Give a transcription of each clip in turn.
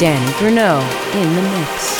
Danny Grunow in the mix.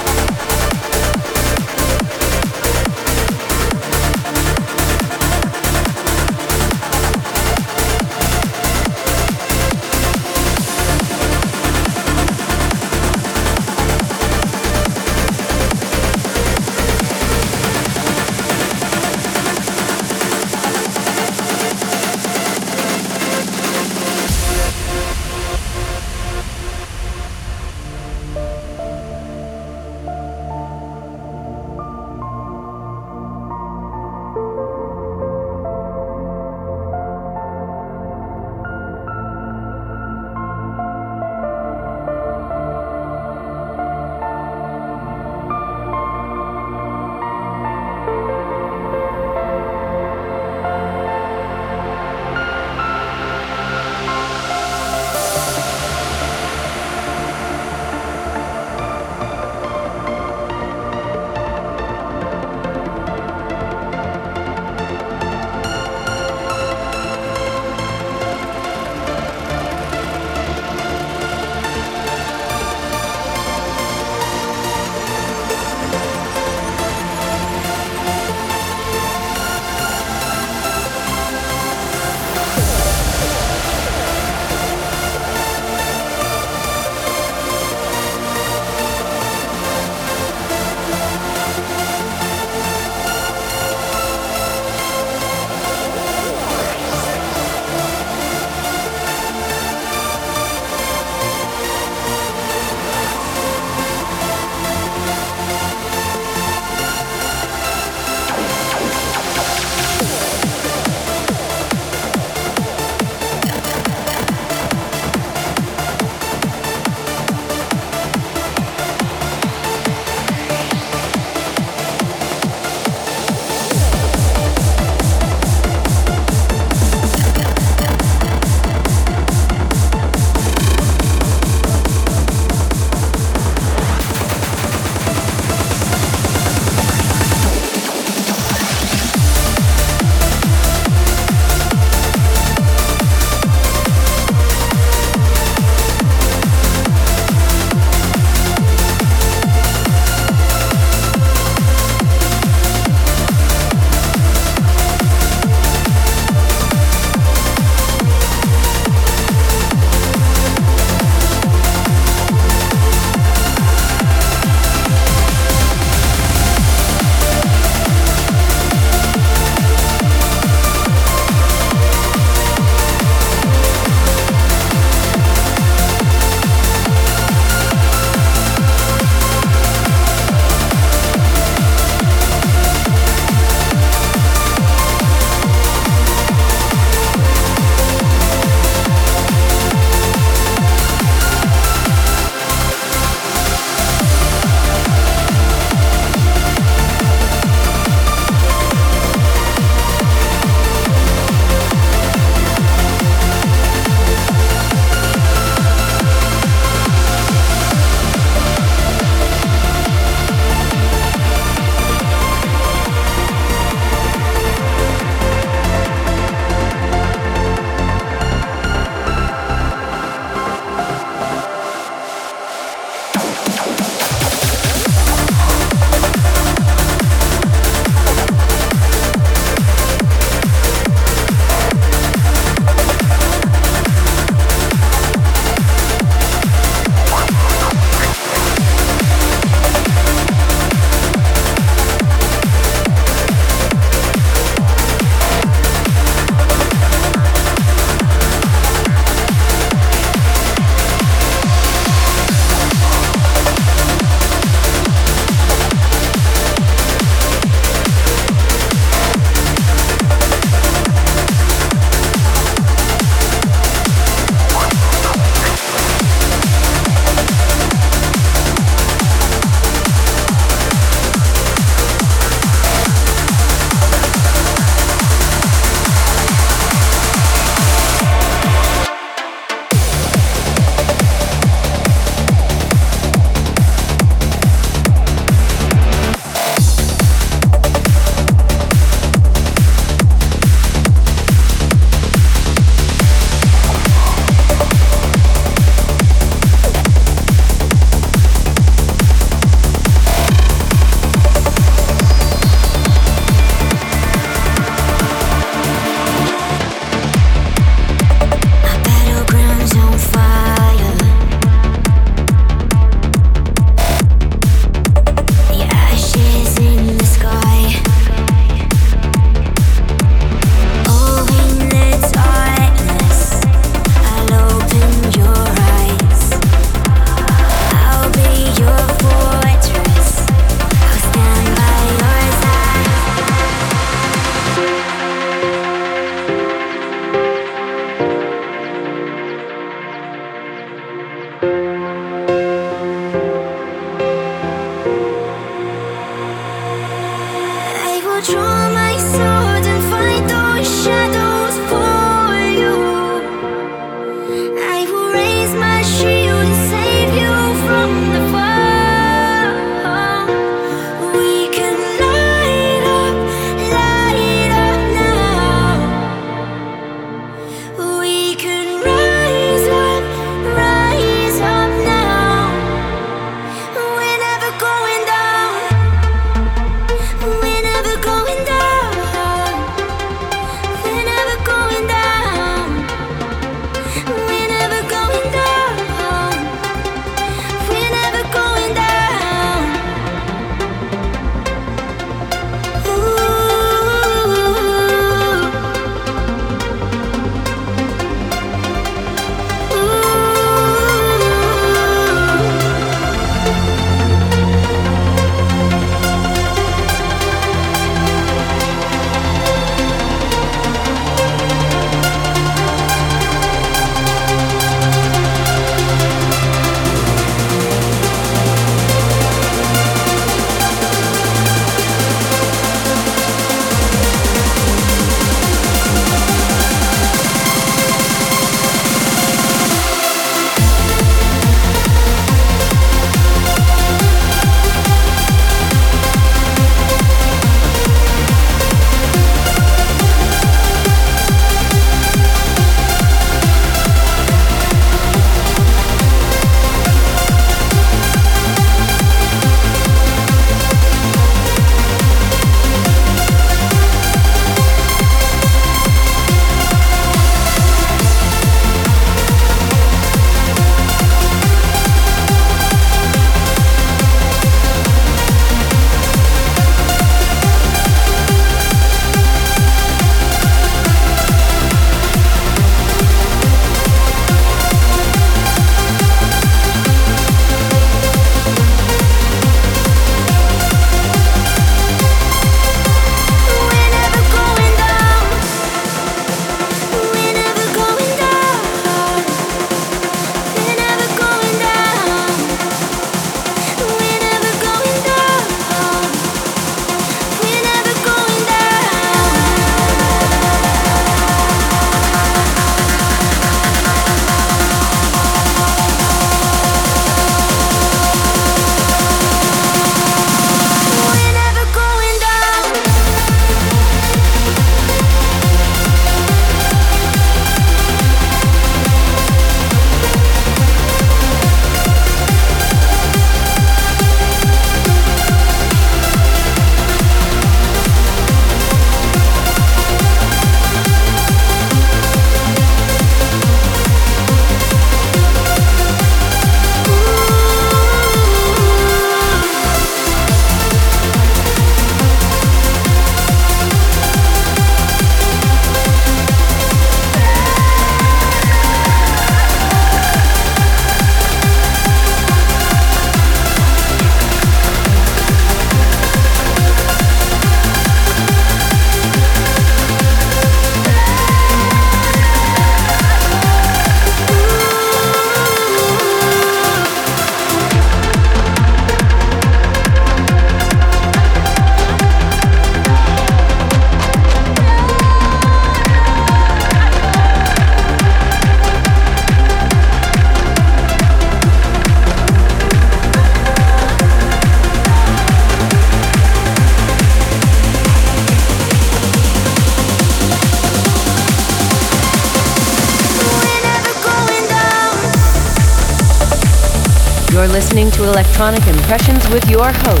With your host,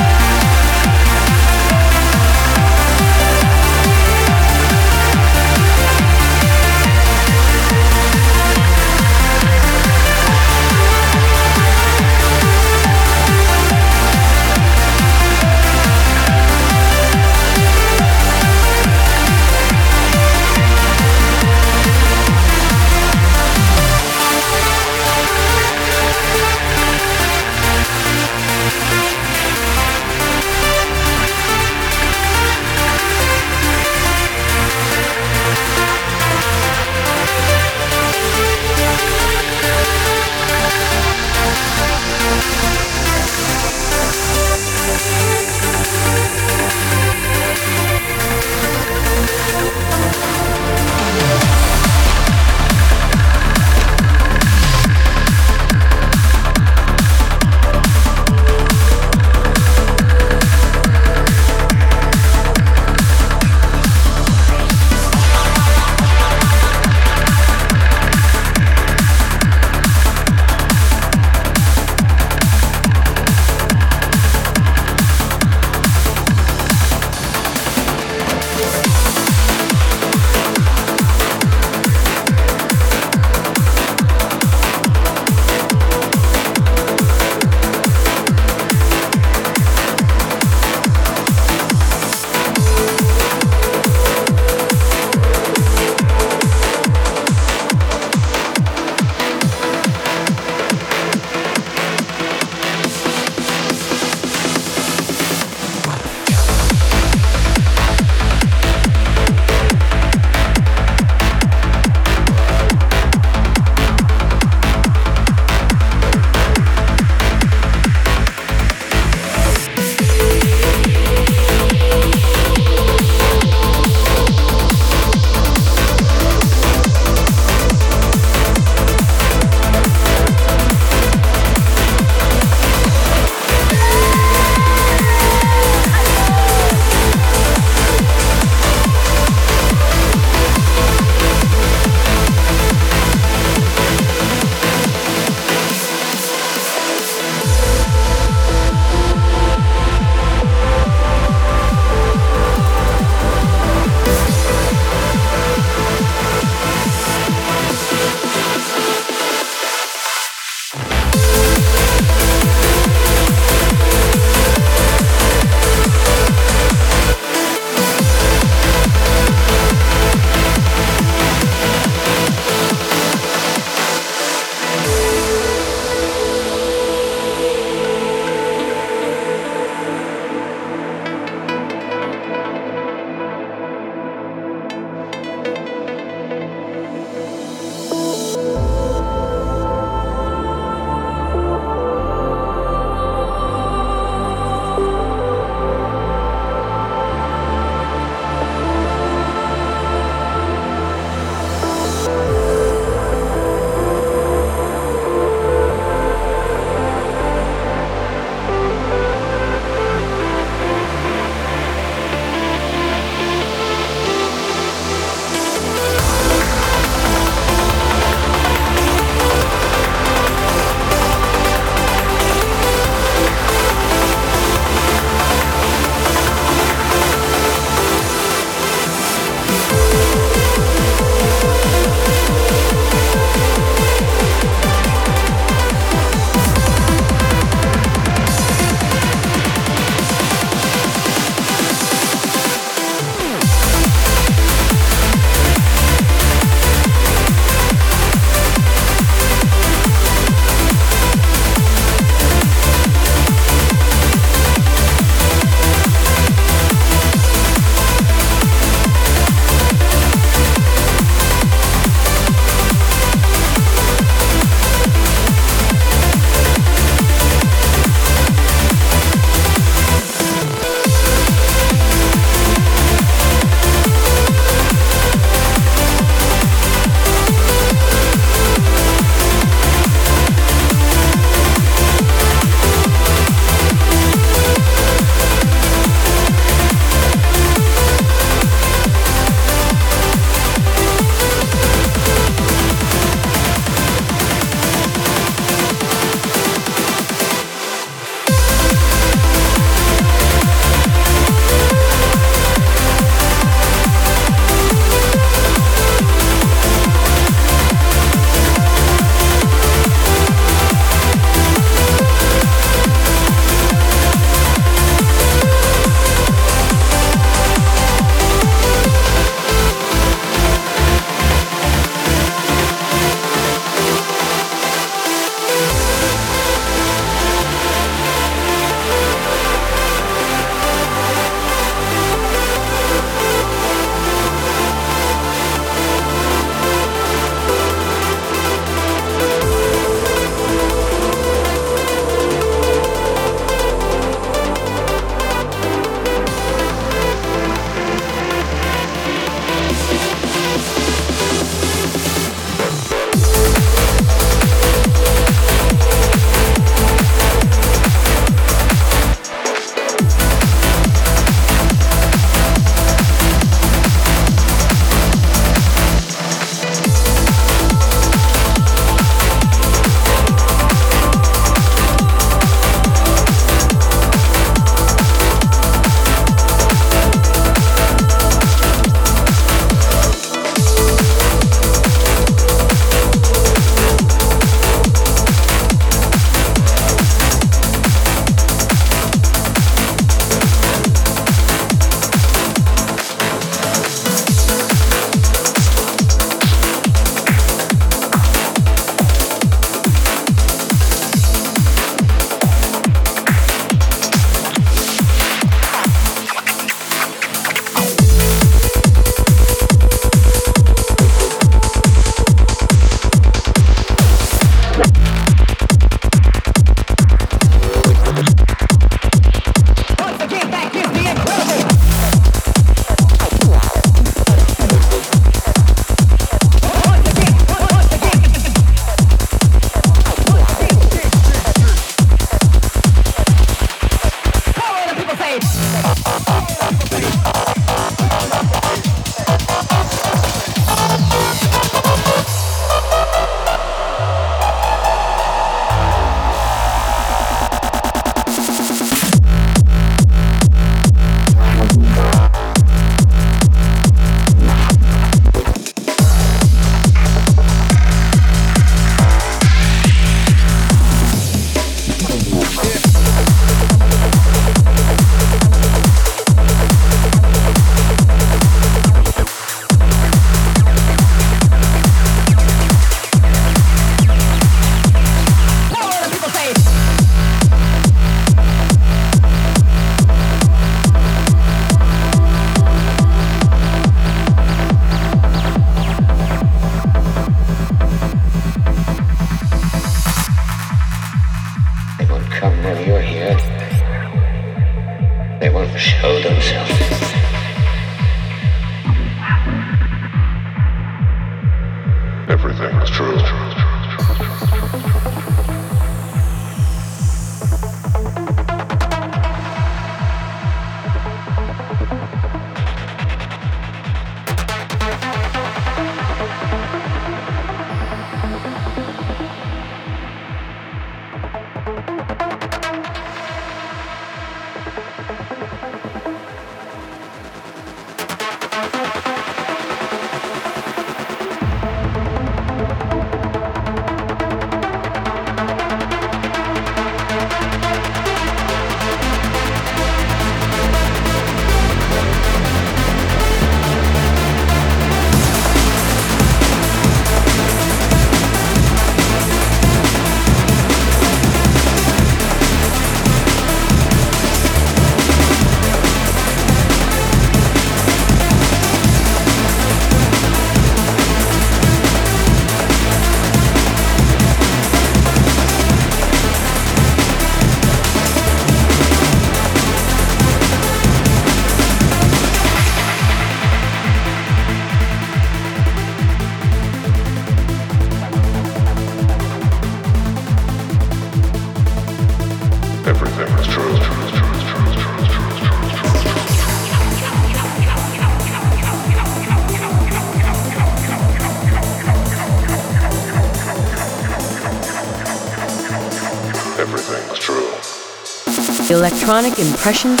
Electronic Impressions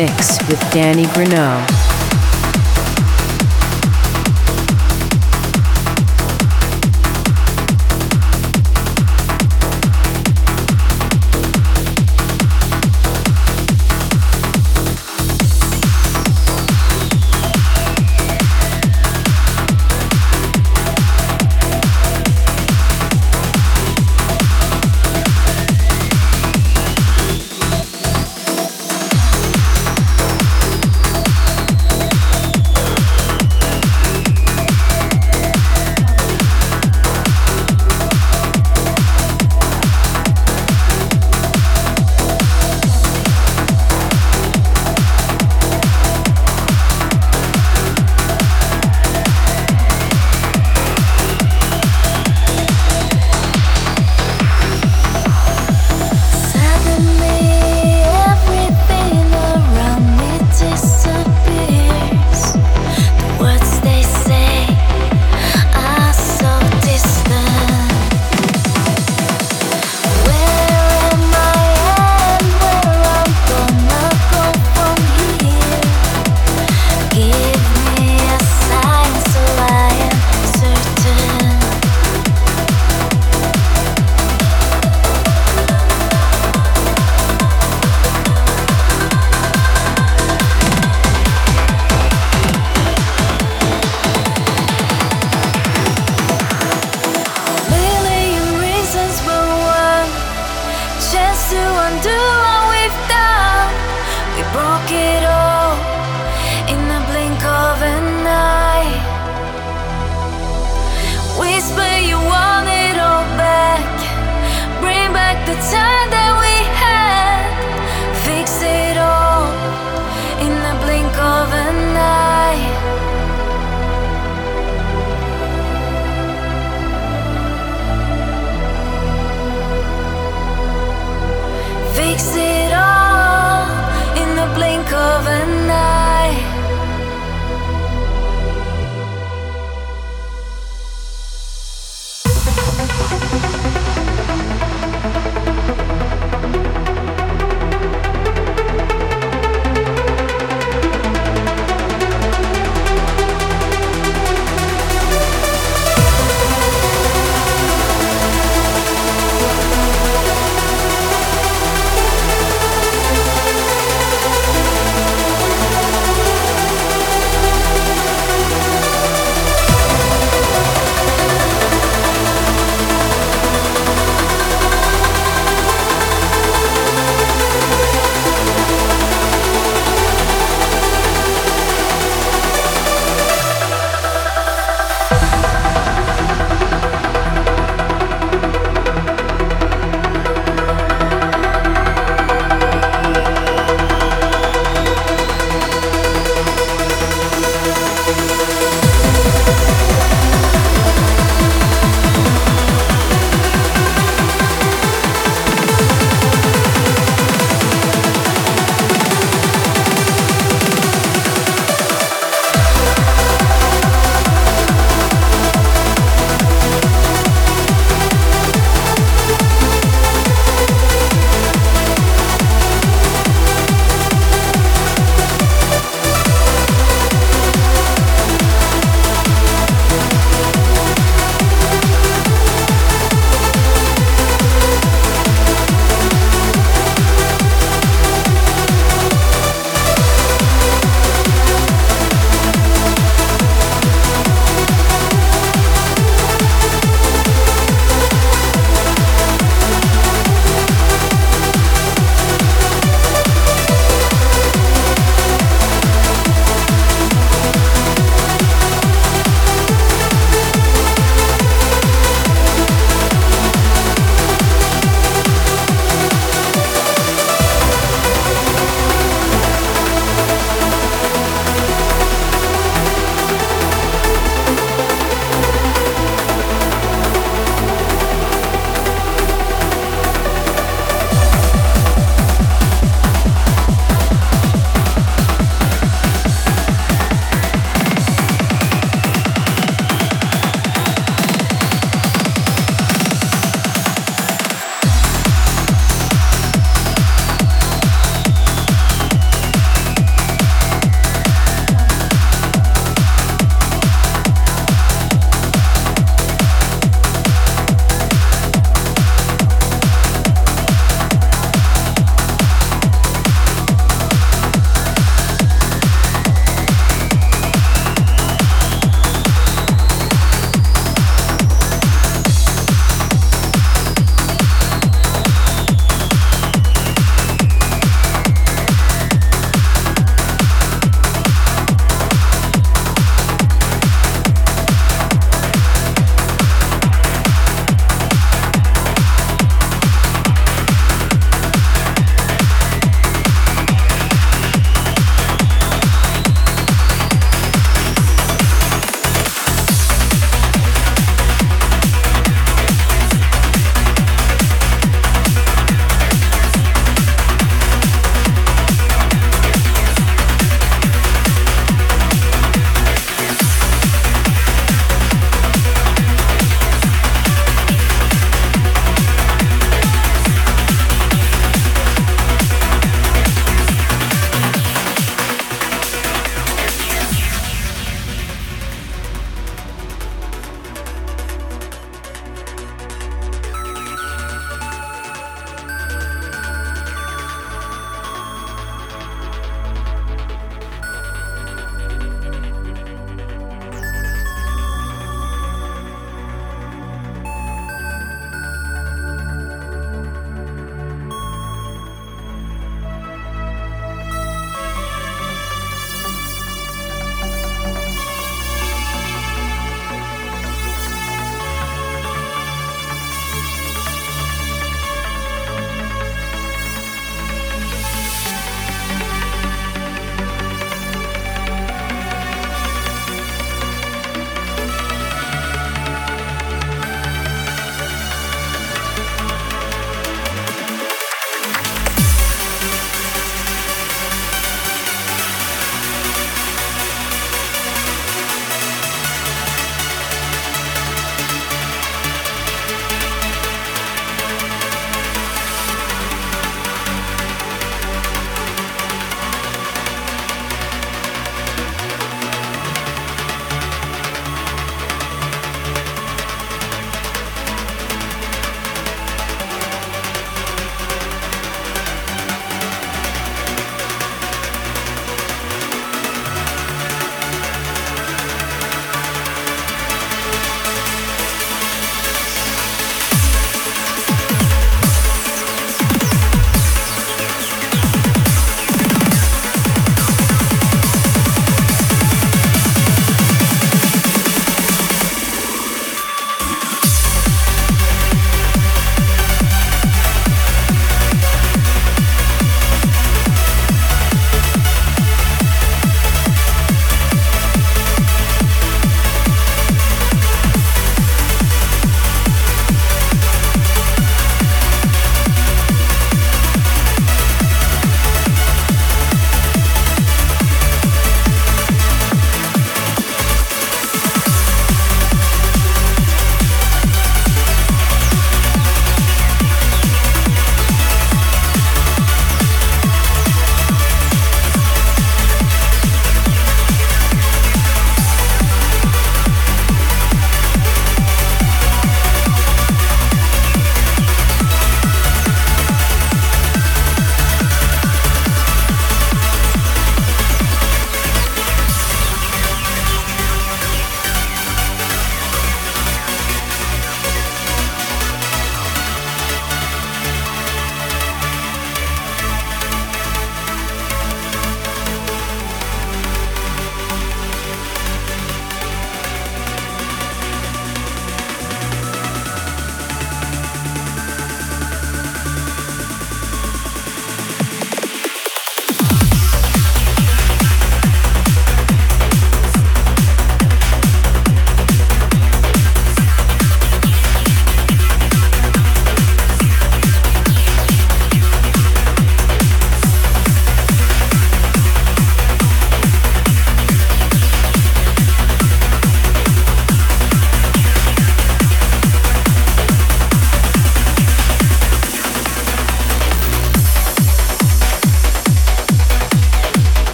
mix with Danny Grunow.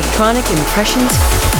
Electronic Impressions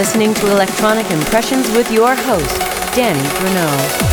listening to Electronic Impressions with your host, Danny Grunow.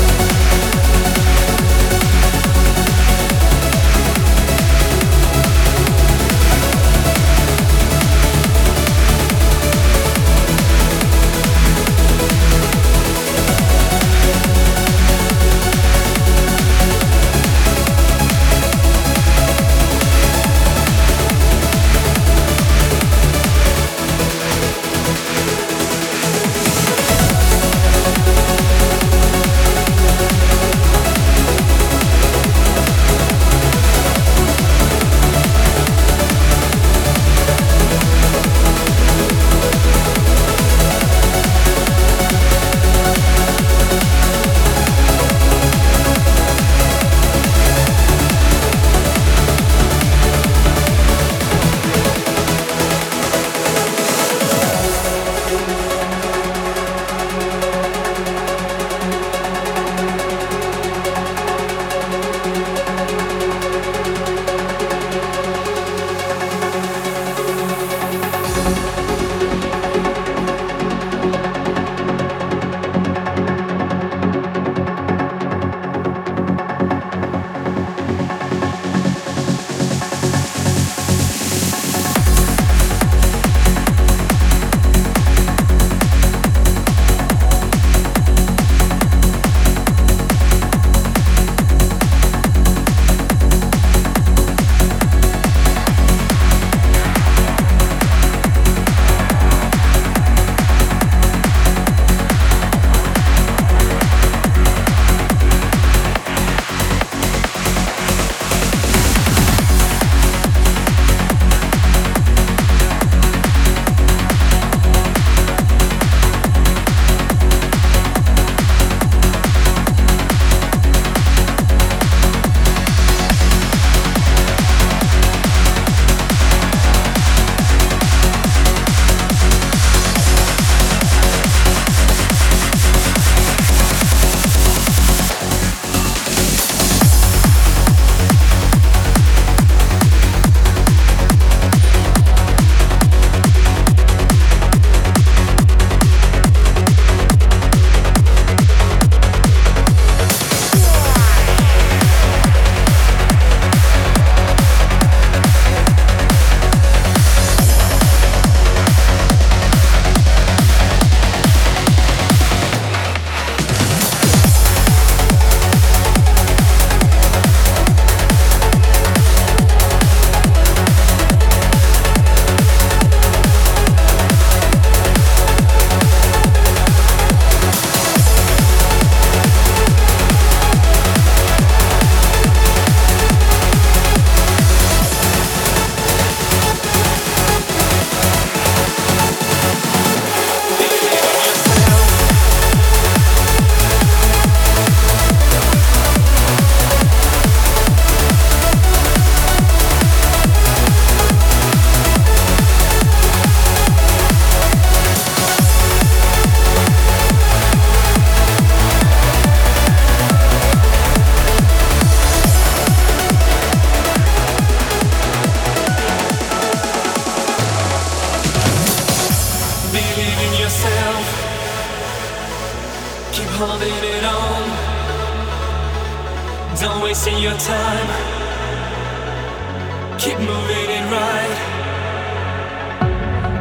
made it right.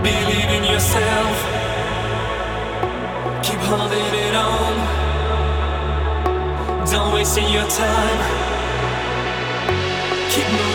Believe in yourself. Keep holding it on. Don't waste your time. Keep moving.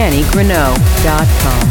DannyGrunow.com.